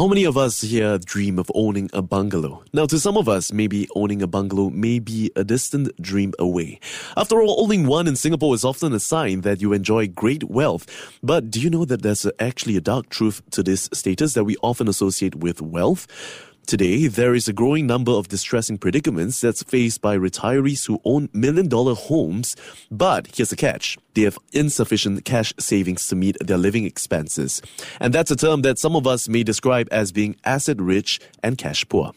How many of us here dream of owning a bungalow? Now, to some of us, maybe owning a bungalow may be a distant dream away. After all, owning one in Singapore is often a sign that you enjoy great wealth. But do you know that there's actually a dark truth to this status that we often associate with wealth? Today, there is a growing number of distressing predicaments that's faced by retirees who own million dollar homes. But here's the catch they have insufficient cash savings to meet their living expenses. And that's a term that some of us may describe as being asset rich and cash poor.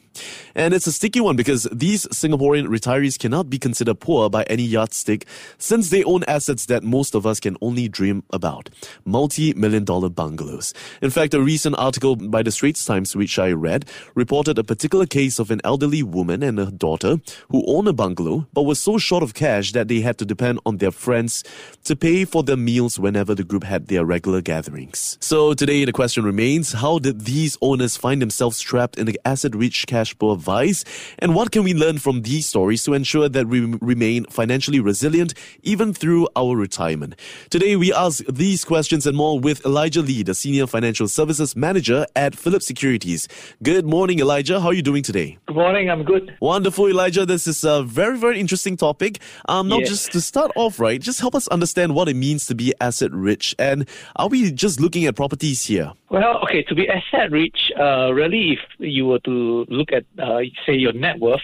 And it's a sticky one because these Singaporean retirees cannot be considered poor by any yardstick since they own assets that most of us can only dream about multi million dollar bungalows. In fact, a recent article by the Straits Times, which I read, reported a particular case of an elderly woman and her daughter who own a bungalow but were so short of cash that they had to depend on their friends to pay for their meals whenever the group had their regular gatherings. So today, the question remains how did these owners find themselves trapped in the asset rich cash poor vice? And what can we learn from these stories to ensure that we remain financially resilient even through our retirement? Today, we ask these questions and more with Elijah Lee, the Senior Financial Services Manager at Phillip Securities. Good morning, Elijah. How are you doing today? Good morning. I'm good. Wonderful, Elijah. This is a very, very interesting topic. Um, now, just to start off, right, just help us understand what it means to be asset rich. And are we just looking at properties here? Well, okay, to be asset rich, uh, really, if you were to look at, uh, say, your net worth,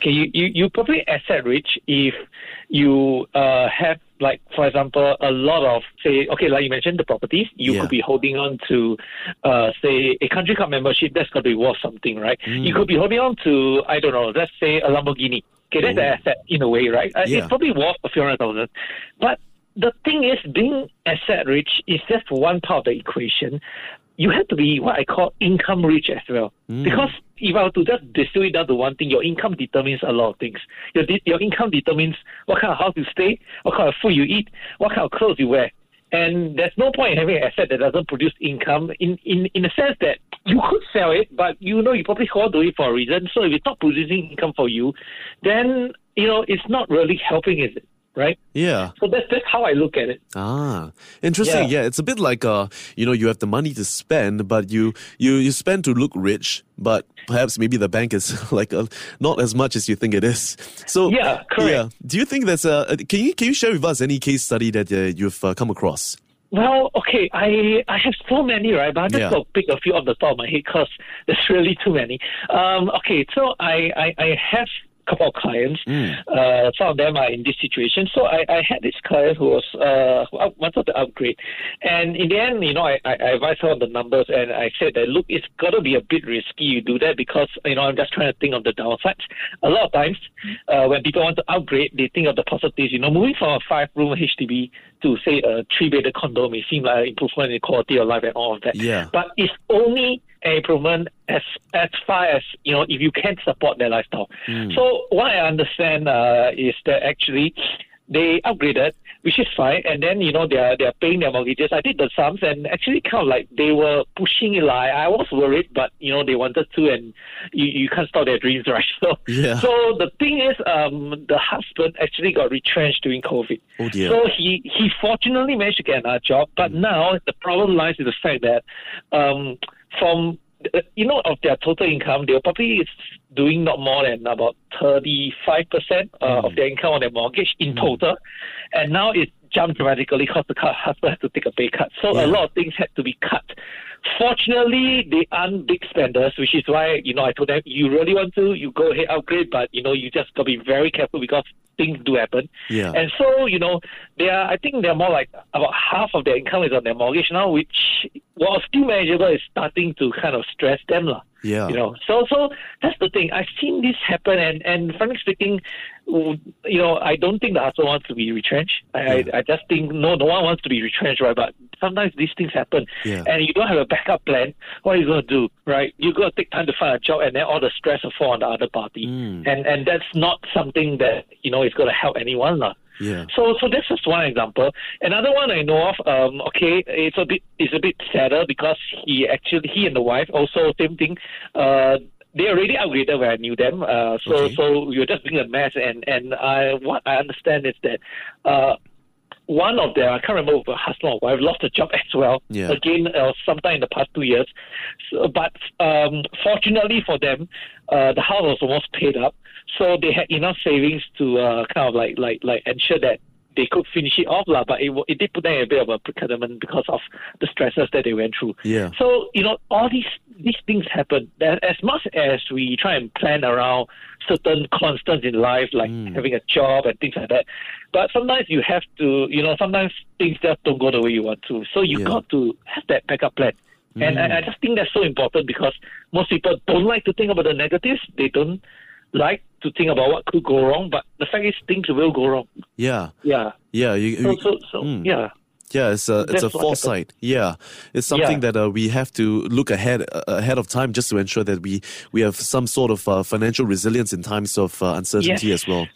okay, you, you, you probably asset rich if you uh, have, like, for example, a lot of, say, okay, like you mentioned, the properties, you yeah. could be holding on to, uh, say, a country club membership that's got to be worth something, right? Mm. You could be holding on to, I don't know, let's say a Lamborghini. Okay, that's an asset in a way, right? Uh, yeah. It's probably worth a few hundred thousand. But the thing is, being asset rich is just one part of the equation you have to be what I call income rich as well. Mm. Because if I were to just distill it down to one thing, your income determines a lot of things. Your your income determines what kind of house you stay, what kind of food you eat, what kind of clothes you wear. And there's no point in having an asset that doesn't produce income in, in, in the sense that you could sell it, but you know you probably hold it for a reason. So if it's not producing income for you, then you know it's not really helping, is it? Right? Yeah. So that's that's how I look at it. Ah, interesting. Yeah. yeah, it's a bit like uh, you know, you have the money to spend, but you you you spend to look rich, but perhaps maybe the bank is like uh, not as much as you think it is. So yeah, correct. Yeah. Do you think that's a? Can you can you share with us any case study that uh, you've uh, come across? Well, okay, I I have so many, right? But I just yeah. got to pick a few off the top of my head because there's really too many. Um, okay, so I, I, I have couple of clients. Mm. Uh, some of them are in this situation. So I, I had this client who was uh, who wanted to upgrade, and in the end, you know, I, I advised her on the numbers, and I said that look, it's got to be a bit risky you do that because you know I'm just trying to think of the downsides. A lot of times, uh, when people want to upgrade, they think of the positives. You know, moving from a five room HDB to say a three bedroom condo may seem like an improvement in quality of life and all of that. Yeah. But it's only improvement as as far as you know if you can support their lifestyle. Mm. So what I understand uh, is that actually they upgraded, which is fine, and then you know they're they're paying their mortgages. I did the sums, and actually kind of like they were pushing it. Like I was worried, but you know they wanted to, and you, you can't stop their dreams, right? So yeah. So the thing is, um, the husband actually got retrenched during COVID. Oh dear. So he he fortunately managed to get another job, but mm. now the problem lies in the fact that um from you know, of their total income, they're probably doing not more than about 35% uh, mm. of their income on their mortgage in mm. total. And now it jumped dramatically because the husband had to take a pay cut. So yeah. a lot of things had to be cut. Fortunately, they aren't big spenders, which is why, you know, I told them, you really want to, you go ahead, upgrade, but, you know, you just got to be very careful because things do happen. Yeah. And so, you know, they are, I think they're more like about half of their income is on their mortgage now, which, while still manageable, is starting to kind of stress them. Lah. Yeah. You know, so so that's the thing. I've seen this happen, and and frankly speaking, you know, I don't think the husband wants to be retrenched. I, yeah. I, I just think no, no one wants to be retrenched, right? But sometimes these things happen, yeah. and you don't have a backup plan. What are you going to do, right? You got to take time to find a job, and then all the stress will fall on the other party, mm. and and that's not something that you know is going to help anyone, lah. Yeah. So so this is one example. Another one I know of, um, okay, it's a bit it's a bit sadder because he actually he and the wife also same thing. Uh, they already upgraded when I knew them. Uh, so Okay. so we were just being a mess, and and I what I understand is that. Uh, one of their, I can't remember if it was husband or wife, lost a job as well. Yeah. Again, uh, sometime in the past two years. So, but um, fortunately for them, uh, the house was almost paid up, so they had enough savings to uh, kind of like like like ensure that they could finish it off, lah. But it, it did put them in a bit of a predicament because of the stresses that they went through. Yeah. So you know, all these these things happen. As much as we try and plan around certain constants in life, like Mm. having a job and things like that, but sometimes you have to, you know, sometimes things just don't go the way you want to. So you Yeah. got to have that backup plan. And I, I just think that's so important because most people don't like to think about the negatives. They don't like to think about what could go wrong. But the fact is, things will go wrong. Yeah. Yeah. Yeah. You, So, so, so Mm. yeah. Yeah, it's a it's a what foresight. Yeah, it's something Yeah. that uh, we have to look ahead uh, ahead of time just to ensure that we we have some sort of uh, financial resilience in times of uh, uncertainty Yes. as well.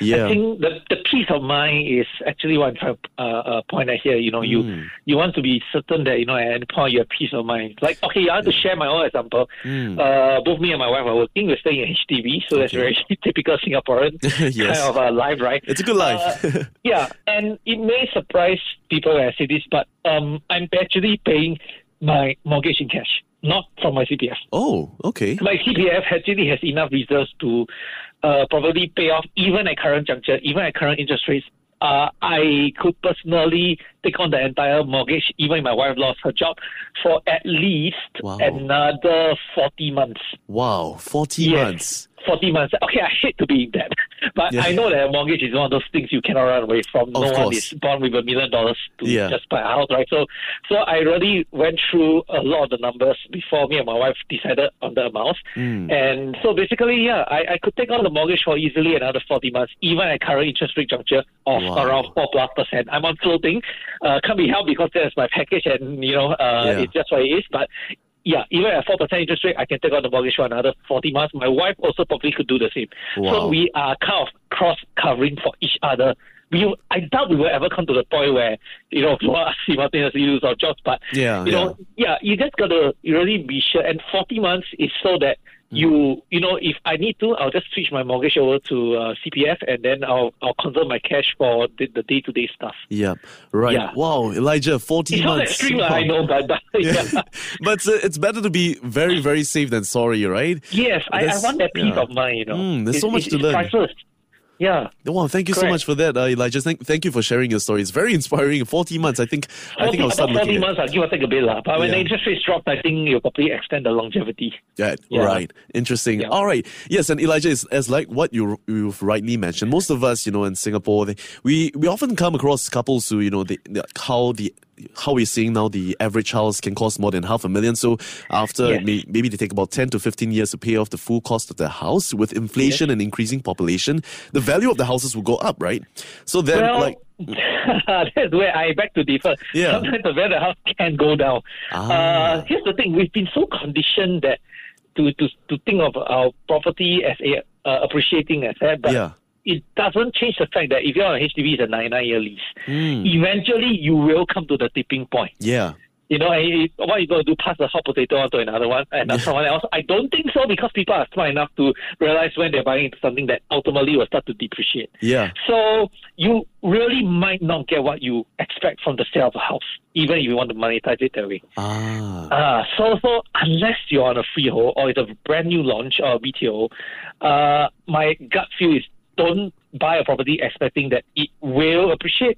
Yeah, I think the, the peace of mind is actually what I'm trying to uh, uh, point out here. You know, you Mm. you want to be certain that you know at any point you have peace of mind. Like, okay, I have to share my own example. Mm. Uh, both me and my wife are working. We're staying in HDB, so that's very typical Singaporean Yes. kind of uh, life, right? it's a good life. Yeah, and it may surprise people I say this, but um, I'm actually paying my mortgage in cash, not from my CPF. oh, okay. My CPF actually has enough reserves to uh, probably pay off even at current juncture, even at current interest rates. Uh, I could personally take on the entire mortgage, even if my wife lost her job, for at least Wow. another 40 months. Wow, forty Yes. months. 40 months. Okay, I hate to be in debt, but Yeah. I know that a mortgage is one of those things you cannot run away from. no Of one is born with a million dollars to Yeah. just buy a house, right? So, so I really went through a lot of the numbers before me and my wife decided on the amounts. Mm. And so basically, yeah, I, I could take on the mortgage for easily another 40 months, even at current interest rate juncture of Wow. around 4 plus percent. I'm on floating. Uh, can't be helped because that's my package and, you know, uh, Yeah. it's just what it is. But yeah, even at 4% interest rate, I can take out the mortgage for another 40 months. My wife also probably could do the same. Wow. So we are kind of cross covering for each other. We, I doubt we will ever come to the point where, you know, for us simultaneously lose our jobs. But, Yeah, you know, yeah, you just got to really be sure. And 40 months is so that. You, you know, if I need to, I'll just switch my mortgage over to uh, CPF and then I'll, I'll conserve my cash for the, the day-to-day stuff. Yeah, right. Yeah. Wow, Elijah, forty It's not months. extreme, lah, I know, but, but Yeah. yeah. but uh, it's better to be very, very safe than sorry, right? Yes, I, I want that peace yeah. of mind, you know. Mm, there's so much it's, to learn. It's priceless. Yeah. Wow, thank you so much for that, uh, Elijah. Thank, thank you for sharing your story. It's very inspiring. Forty months, I think. I think 40 I'll start about 40 looking at. months, I'll give or take a bit. lah. But when Yeah. the interest rates drop, I think you'll probably extend the longevity. Yeah, Yeah. right. Interesting. Yeah. All right. Yes, and Elijah is as like what you you've rightly mentioned. Most of us, you know, in Singapore, they, we we often come across couples who, you know, they, they- how the how we're seeing now the average house can cost more than half a million. So after Yes. may, maybe they take about ten to fifteen years to pay off the full cost of the house with inflation and increasing population, the value of the houses will go up, right? So then, well, like, that's where I beg to differ. Yeah. Sometimes the value of the house can go down. Ah. Uh, here's the thing: we've been so conditioned that to to to think of our property as a uh, appreciating asset, but yeah, it doesn't change the fact that if you're on HDB, it's a 99 year lease. Mm. Eventually, you will come to the tipping point. yeah, You know, it- what are you going to do? Pass the hot potato on to another one and someone else? I don't think so because people are smart enough to realize when they're buying into something that ultimately will start to depreciate. yeah, So you really might not get what you expect from the sale of a house, even if you want to monetize it that way. ah, Uh, so, so unless you're on a freehold or it's a brand new launch or a BTO, uh, my gut feel is don't buy a property expecting that it will appreciate.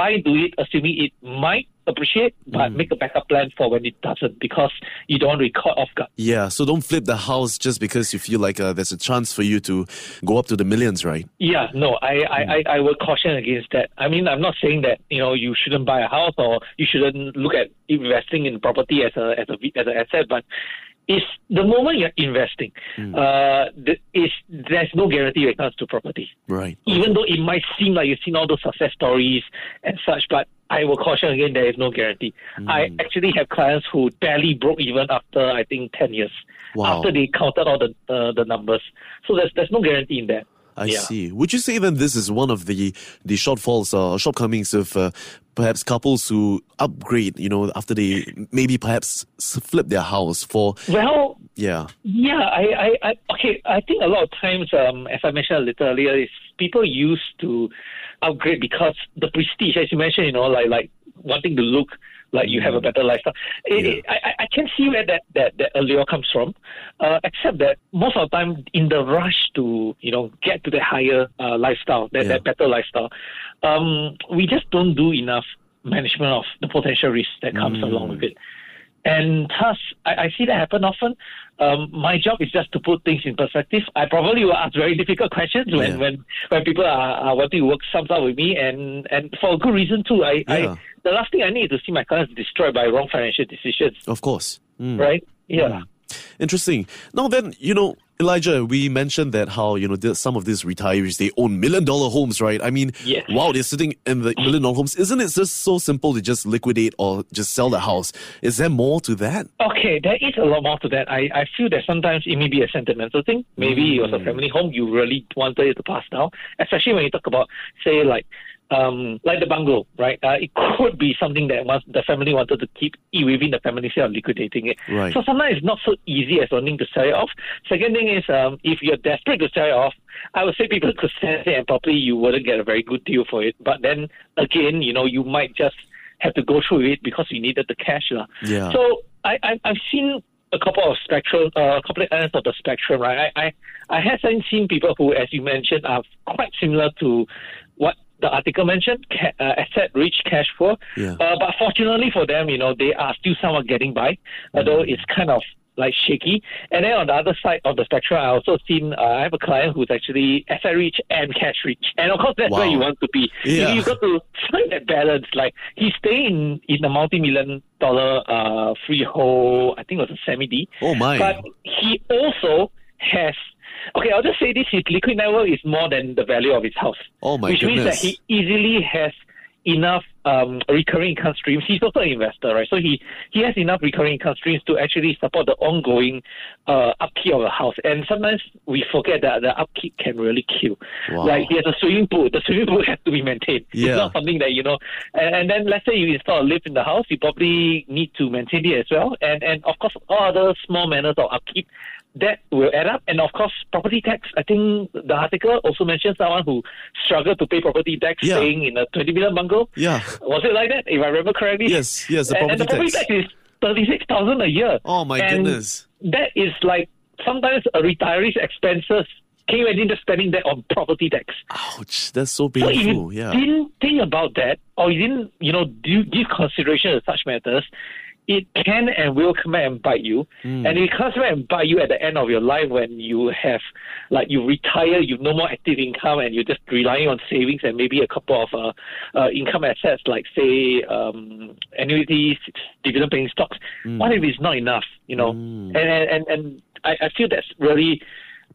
Buy into it assuming it might appreciate, but Mm. make a backup plan for when it doesn't because you don't want to be caught off guard. yeah. So don't flip the house just because you feel like uh, there's a chance for you to go up to the millions, right? Yeah, no, I, I, I, I would caution against that. I mean, I'm not saying that you know you shouldn't buy a house or you shouldn't look at investing in property as a as a as an asset, but it's the moment you're investing, uh, the, is there's no guarantee when it comes to property. Right. Even though it might seem like you've seen all those success stories and such, but I will caution again, there is no guarantee. I actually have clients who barely broke even after I think ten years Wow. after they counted all the uh, the numbers. So there's there's no guarantee in that. I Yeah. see. Would you say then this is one of the the shortfalls or shortcomings of uh, perhaps couples who upgrade, you know, after they maybe perhaps flip their house for Well, yeah, Yeah, I, I, I okay. I think a lot of times, um, as I mentioned a little earlier, is people used to upgrade because the prestige, as you mentioned, you know, like like wanting to look like you have a better lifestyle. It, it- I, I- can see where that that, that allure comes from, uh, except that most of the time, in the rush to you know get to the higher uh, lifestyle, that, Yeah. that better lifestyle, um, we just don't do enough management of the potential risk that comes along with it. And thus, I, I see that happen often. Um, my job is just to put things in perspective. I probably will ask very difficult questions when, Yeah. when, when people are, are wanting to work something out with me, and, and for a good reason too. I, Yeah. I the last thing I need is to see my clients destroyed by wrong financial decisions, of course. Mm. right? Yeah. Interesting. Now then, you know, Elijah, we mentioned that how, you know, some of these retirees, they own million dollar homes, right? I mean, Yes. wow, they're sitting in the million dollar homes. Isn't it just so simple to just liquidate or just sell the house? Is there more to that? Okay, there is a lot more to that. I, I feel that sometimes it may be a sentimental thing. Maybe it was a family home you really wanted it to pass down, especially when you talk about, say, like um, like the bungalow, right? Uh, it could be something that once the family wanted to keep it within the family instead of liquidating it. Right. So sometimes it's not so easy as wanting to sell it off. Second thing is, um, if you're desperate to sell it off, I would say people could sell it and probably you wouldn't get a very good deal for it. But then again, you know, you might just have to go through it because you needed the cash. Yeah. So I, I I've seen a couple of spectrum, uh, a couple of ends of the spectrum, right? I, I I have seen people who, as you mentioned, are quite similar to the article mentioned, ca- uh, asset-rich cash flow. Yeah. Uh, but fortunately for them, you know, they are still somewhat getting by, although it's kind of like shaky. And then on the other side of the spectrum, I also seen uh, I have a client who's actually asset rich and cash rich, and of course that's where you want to be. Yeah. You, got to find that balance. Like he's staying in, in a multi-million dollar uh, freehold. I think it was a semi D. Oh my. But he also has. Okay, I'll just say this: his liquid net worth is more than the value of his house. Oh, my which means that he easily has enough um, recurring income streams. He's also an investor, right? So he he has enough recurring income streams to actually support the ongoing uh, upkeep of a house. And sometimes we forget that the upkeep can really kill. Wow. Like he has a swimming pool. The swimming pool has to be maintained. Yeah. It's not something that you know. And, and then let's say you install a lift in the house, you probably need to maintain it as well. And and of course, all other small manners of upkeep that will add up. And of course, property tax. I think the article also mentioned someone who struggled to pay property tax Yeah. staying in a 20 million bungalow. yeah. Was it like that? If I remember correctly. Yes, yes, the and, and the property property tax. tax is 36,000 a year. Oh my And goodness. That is like sometimes a retiree's expenses. Can you imagine just spending that on property tax? Ouch. That's so So if painful. you Yeah. didn't think about that, or you didn't, you know, do, give consideration to such matters, it can and will come back and bite you. Hmm. And it comes back and bite you at the end of your life when you have, like, you retire, you've no more active income, and you're just relying on savings and maybe a couple of uh, uh, income assets, like, say, um, annuities, dividend paying stocks. Hmm. What if it's not enough, you know? And, and, and, and I, I feel that's really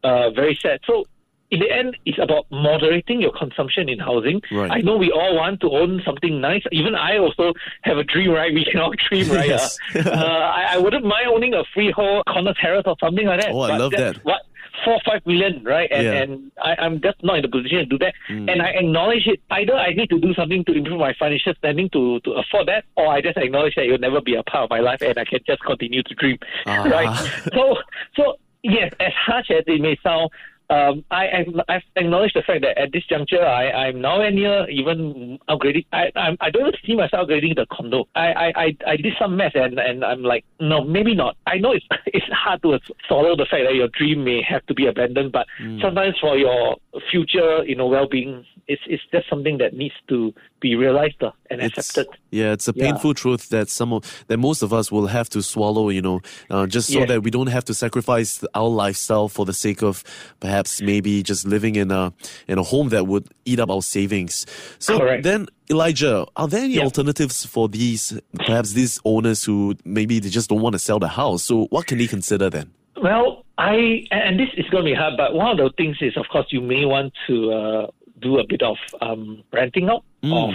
uh, very sad. So, in the end, it's about moderating your consumption in housing. Right. I know we all want to own something nice. Even I also have a dream, right? We can all dream, right? Yes. Uh, uh, I, I wouldn't mind owning a freehold corner terrace or something like that. Oh, I love that. What four five million, right? And Yeah. and I, I'm just not in the position to do that. Mm. And I acknowledge it. Either I need to do something to improve my financial standing to to afford that, or I just acknowledge that it will never be a part of my life, and I can just continue to dream, Ah. right? So so yes, as harsh as it may sound. Um, I I I've acknowledged the fact that at this juncture, I I'm nowhere near even upgrading. I I'm, I don't see myself upgrading the condo. I, I I I did some math and and I'm like, no, maybe not. I know it's it's hard to swallow the fact that your dream may have to be abandoned, but sometimes for your future, you know, well-being, it's it's just something that needs to be realized uh, and It's, accepted. yeah, it's a Yeah. painful truth that some of, that most of us will have to swallow, you know, uh, just so that we don't have to sacrifice our lifestyle for the sake of perhaps maybe just living in a in a home that would eat up our savings. So Correct. then, Elijah, are there any Yeah. alternatives for these perhaps these owners who maybe they just don't want to sell the house? So what can they consider then? Well, I and this is going to be hard, but one of the things is, of course, you may want to uh, do a bit of um, renting out Mm. of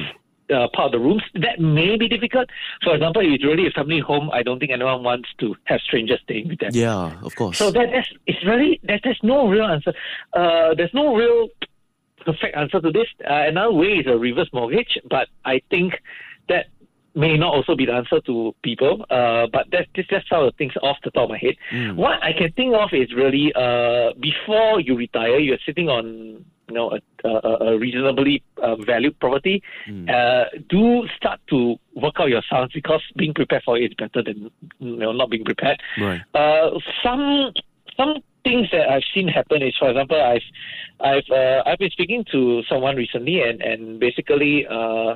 uh, part of the rooms. That may be difficult. For example, if it's really a family home, I don't think anyone wants to have strangers staying with them. Yeah, of course. So that, that's it's really that, there's no real answer. Uh, there's no real perfect answer to this. Uh, another way is a reverse mortgage, but I think that may not also be the answer to people. Uh, but that's just some of the things off the top of my head. Mm. What I can think of is really uh, before you retire, you're sitting on you know a, a, a reasonably uh, valued property. Mm. Uh, do start to work out your sums because being prepared for it is better than you know not being prepared. Right. Uh, some some things that I've seen happen is, for example, I've I've uh, I've been speaking to someone recently, and and basically, uh, uh,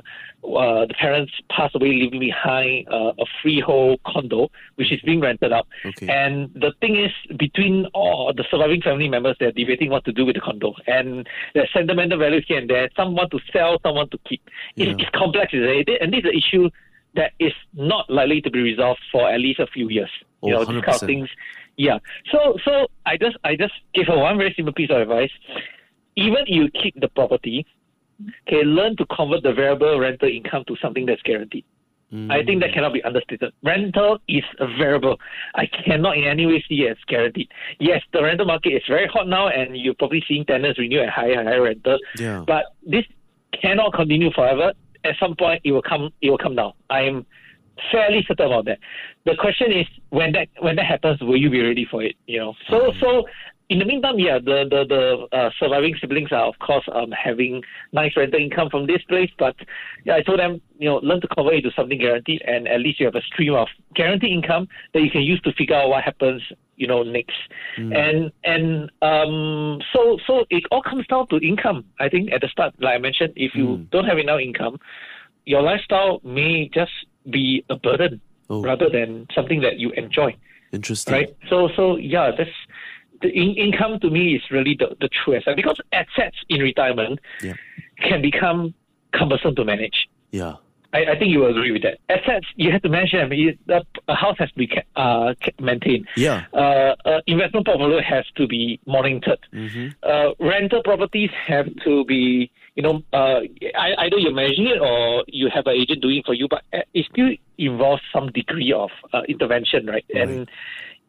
the parents passed away, leaving behind uh, a freehold condo which is being rented out. Okay. And the thing is, between all the surviving family members, they're debating what to do with the condo, and there's sentimental values here and there. Some want to sell, some want to keep. It's, Yeah. it's complex, isn't it? And this is an issue that is not likely to be resolved for at least a few years. You Oh, know, these kind of things. Yeah. So so I just I just gave her one very simple piece of advice. Even if you keep the property, okay, learn to convert the variable rental income to something that's guaranteed. Mm. I think that cannot be understated. Rental is a variable. I cannot in any way see it as guaranteed. Yes, the rental market is very hot now, and you're probably seeing tenants renew at higher and higher rental. Yeah. But this cannot continue forever. At some point, it will come. It will come down. I am fairly certain about that. The question is when that when that happens, will you be ready for it? You know. So so. In the meantime, yeah, the the, the uh, surviving siblings are of course um, having nice rental income from this place, but yeah, I told them you know learn to convert it to something guaranteed, and at least you have a stream of guaranteed income that you can use to figure out what happens you know next, and and um so so it all comes down to income. I think at the start, like I mentioned, if you Mm. don't have enough income, your lifestyle may just be a burden Oh. rather than something that you enjoy Interesting. right? So, so yeah, that's the in- income to me is really the, the true asset because assets in retirement Yeah. can become cumbersome to manage. Yeah. I, I think you will agree with that. Assets you have to manage them. A house has to be uh, maintained. Yeah. Uh, uh, investment portfolio has to be monitored. Mm-hmm. Uh, rental properties have to be, you know, uh, ei- either you're managing it or you have an agent doing it for you, but uh, it still involves some degree of uh, intervention, right? And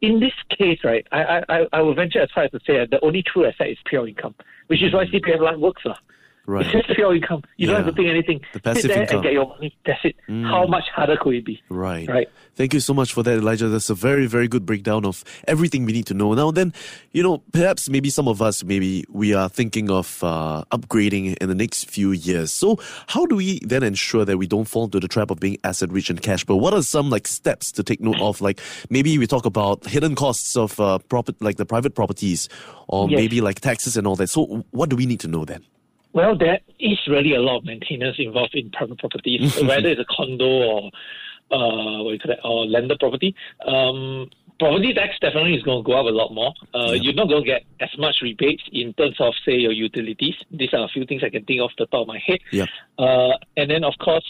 in this case, right, I, I, I- will venture as far as to say that the only true asset is pure income, which is why CPF Life works. lah. Right. It's just pure income. You don't have to think anything. The passive income. and get your money. That's it. Mm. How much harder could it be? Right. Right. Thank you so much for that, Elijah. That's a very, very good breakdown of everything we need to know. Now, then, you know, perhaps maybe some of us, maybe we are thinking of uh, upgrading in the next few years. So, how do we then ensure that we don't fall into the trap of being asset rich and cash poor? What are some like steps to take note of? Like maybe we talk about hidden costs of uh, profit, like the private properties, or Yes. maybe like taxes and all that. So, what do we need to know then? Well, there is really a lot of maintenance involved in private properties, whether it's a condo or uh, what you call that, or landed property. Um, property tax definitely is going to go up a lot more. Uh, Yeah. You're not going to get as much rebates in terms of, say, your utilities. These are a few things I can think off the top of my head. Yeah. Uh, and then, of course,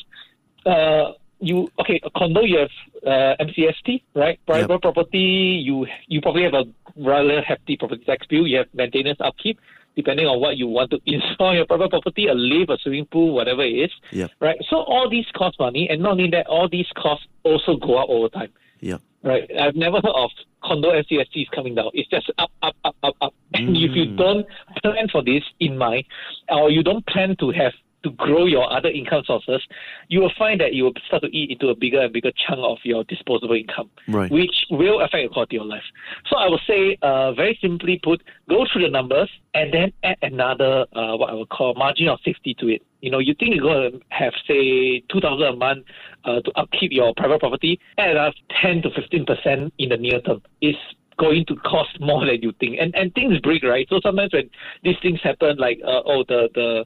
uh, you okay? A condo, you have uh, MCST, right? Private property, you you probably have a rather hefty property tax bill. You have maintenance upkeep, depending on what you want to install in your private property, a lift, a swimming pool, whatever it is, Yeah. right? So all these cost money, and not only that, all these costs also go up over time. Yeah. Right. I've never heard of condo MCSTs coming down. It's just up, up, up, up, up. And if you Mm. don't plan for this in mind, or you don't plan to have to grow your other income sources, you will find that you will start to eat into a bigger and bigger chunk of your disposable income, Right. which will affect your quality of life. So I would say, uh, very simply put, go through the numbers and then add another, uh, what I would call margin of safety to it. You know, you think you're going to have, say, 2000 a month uh, to upkeep your private property, add up 10 to 15% in the near term. It's going to cost more than you think. And and things break, right? So sometimes when these things happen, like, uh, oh, the, the,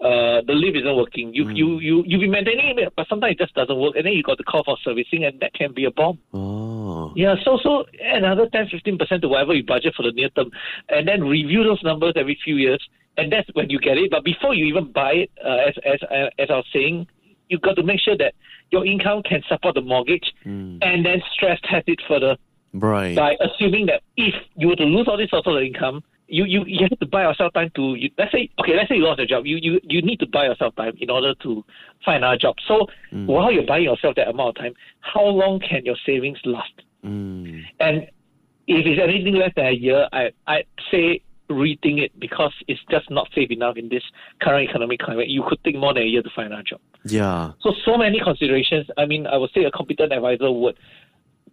uh, the lift isn't working. You you you you be maintaining it, but sometimes it just doesn't work, and then you got to call for servicing, and that can be a bomb. Oh. Yeah, so so another 10 15 percent to whatever you budget for the near term, and then review those numbers every few years, and that's when you get it. But before you even buy it, uh, as as uh, as I was saying, you got to make sure that your income can support the mortgage, Mm. and then stress test it further Right. by assuming that if you were to lose all this source of income, you, you, you have to buy yourself time to you, let's say okay let's say you lost your job you, you you need to buy yourself time in order to find another job so while you're buying yourself that amount of time how long can your savings last Mm. and if it's anything less than a year I I'd say rethink it because it's just not safe enough in this current economic climate you could take more than a year to find another job Yeah. so so many considerations I mean I would say a competent advisor would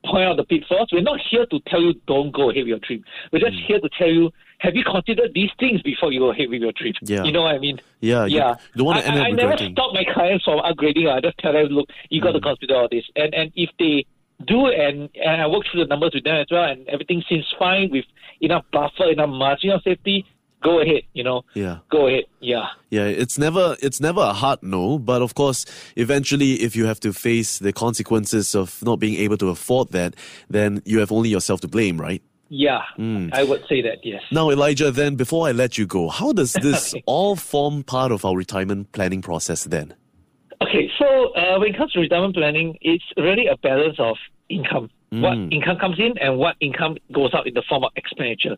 point out the pitfalls. We're not here to tell you don't go ahead with your dream. We're just here to tell you have you considered these things before you go ahead with your dream? Yeah. You know what I mean? Yeah. Yeah. you don't want to I, end I, up I never stop my clients from upgrading. I just tell them, look, you got to mm. consider all this. And and if they do and, and I work through the numbers with them as well and everything seems fine with enough buffer, enough margin of safety, go ahead, you know. Yeah. Go ahead. Yeah. Yeah, it's never it's never a hard no, but of course, eventually if you have to face the consequences of not being able to afford that, then you have only yourself to blame, right? Yeah. Hmm. I would say that, yes. Now, Elijah, then before I let you go, how does this Okay. all form part of our retirement planning process then? Okay, so uh, when it comes to retirement planning, it's really a balance of income. What Mm. income comes in and what income goes out in the form of expenditure.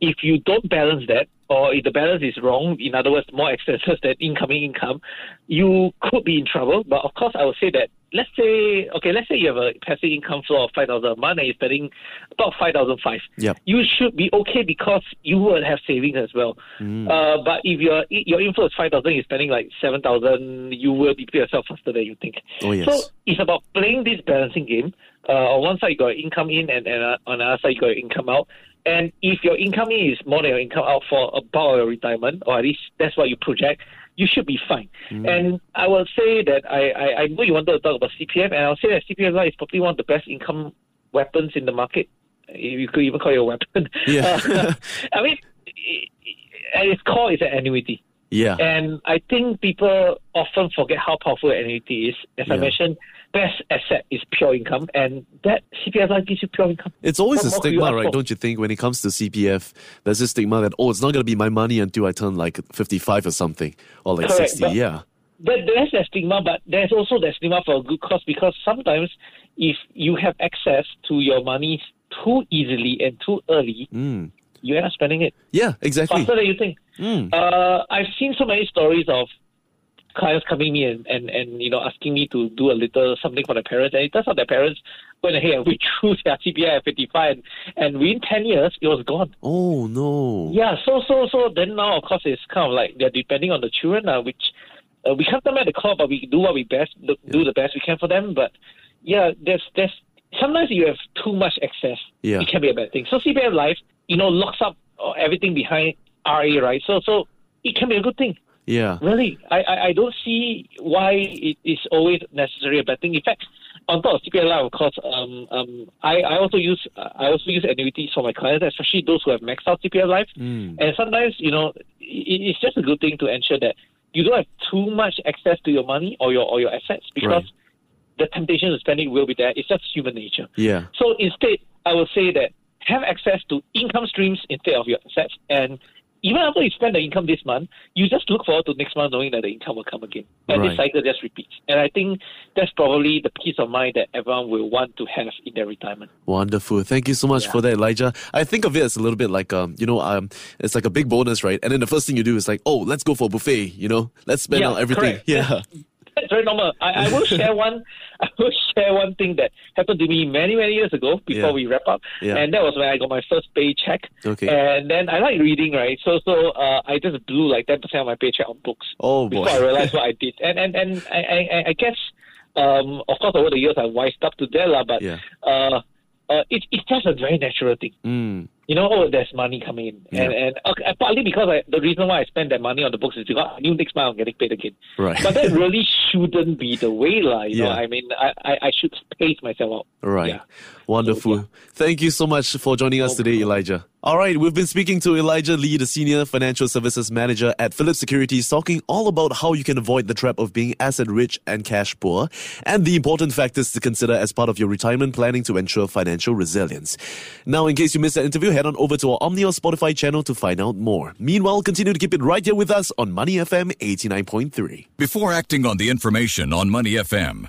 If you don't balance that, or if the balance is wrong, in other words, more expenses than incoming income, you could be in trouble. But of course, I would say that let's say, okay, let's say you have a passive income flow of five thousand a month and you're spending about five thousand five. Yep. You should be okay because you will have savings as well. Mm. Uh, but if your your inflow is five thousand, you're spending like seven thousand, you will deplete yourself faster than you think. Oh, yes. So it's about playing this balancing game. Uh, on one side you got income in, and, and uh, on the other side you got income out. And if your income in is more than your income out for about your retirement, or at least that's what you project, you should be fine. And I will say that I, I, I know you wanted to talk about CPF, and I'll say that CPF is probably one of the best income weapons in the market. You could even call it a weapon. Yeah. Uh, I mean, at its core, it's an annuity. Yeah. And I think people often forget how powerful an annuity is. As I mentioned, best asset is pure income, and that CPF gives you pure income. It's always What a more could you stigma, right? for? Don't you think? When it comes to CPF, there's this stigma that, oh, it's not going to be my money until I turn like 55 or something, or like Correct, 60. yeah. But there's that stigma, but there's also that stigma for a good cause because sometimes if you have access to your money too easily and too early, Mm. you end up spending it Yeah, exactly. faster than you think. Mm. Uh, I've seen so many stories of clients coming me and, and, and you know asking me to do a little something for their parents, and it turns out their parents went ahead and withdrew their CPF at 55, and, and within 10 years it was gone. Oh, no. Yeah, so so so then now of course it's kind of like they're depending on the children, uh, which uh, we can't them at the call, but we do what we best do, do the best we can for them. But yeah, there's there's sometimes you have too much excess. Yeah. it can be a bad thing. So CPF Life, you know, locks up uh, everything behind RA, right? So so it can be a good thing. Yeah. Really, I, I, I don't see why it is always necessarily a bad thing. In fact, on top of Life, of course, um, um, I, I also use I also use annuities for my clients, especially those who have maxed out CPF Life. Mm. And sometimes, you know, it, it's just a good thing to ensure that you don't have too much access to your money or your or your assets because Right. the temptation to spend it will be there. It's just human nature. Yeah. So instead, I would say that have access to income streams instead of your assets. And even after you spend the income this month, you just look forward to next month knowing that the income will come again. And Right. this cycle just repeats. And I think that's probably the peace of mind that everyone will want to have in their retirement. Wonderful. Thank you so much Yeah. for that, Elijah. I think of it as a little bit like, um, you know, um, it's like a big bonus, right? And then the first thing you do is like, oh, let's go for a buffet, you know? Let's spend Yeah, on everything. correct. Yeah. That's very normal. I, I will share one. I will share one thing that happened to me many many years ago before Yeah. we wrap up, Yeah. and that was when I got my first paycheck. Okay. And then I like reading, right? So so uh, I just blew like ten percent of my paycheck on books Oh, boy. before I realized what I did. And and and I I, I guess um of course over the years I wised up to that lah, but Yeah. uh, uh it, it's just a very natural thing. Mm. You know, oh, there's money coming in, and Yeah. and okay, partly because I, the reason why I spend that money on the books is because ah, I knew next month I'm getting paid again. Right. But that really shouldn't be the way, lah. You know, I mean, I, I, I should pace myself out. Right. Yeah. Wonderful. So, Thank you so much for joining us No today. Elijah. All right, we've been speaking to Elijah Lee, the Senior Financial Services Manager at Phillip Securities, talking all about how you can avoid the trap of being asset rich and cash poor, and the important factors to consider as part of your retirement planning to ensure financial resilience. Now, in case you missed that interview, head on over to our Omny or Spotify channel to find out more. Meanwhile, continue to keep it right here with us on Money FM 89.3. Before acting on the information on Money FM,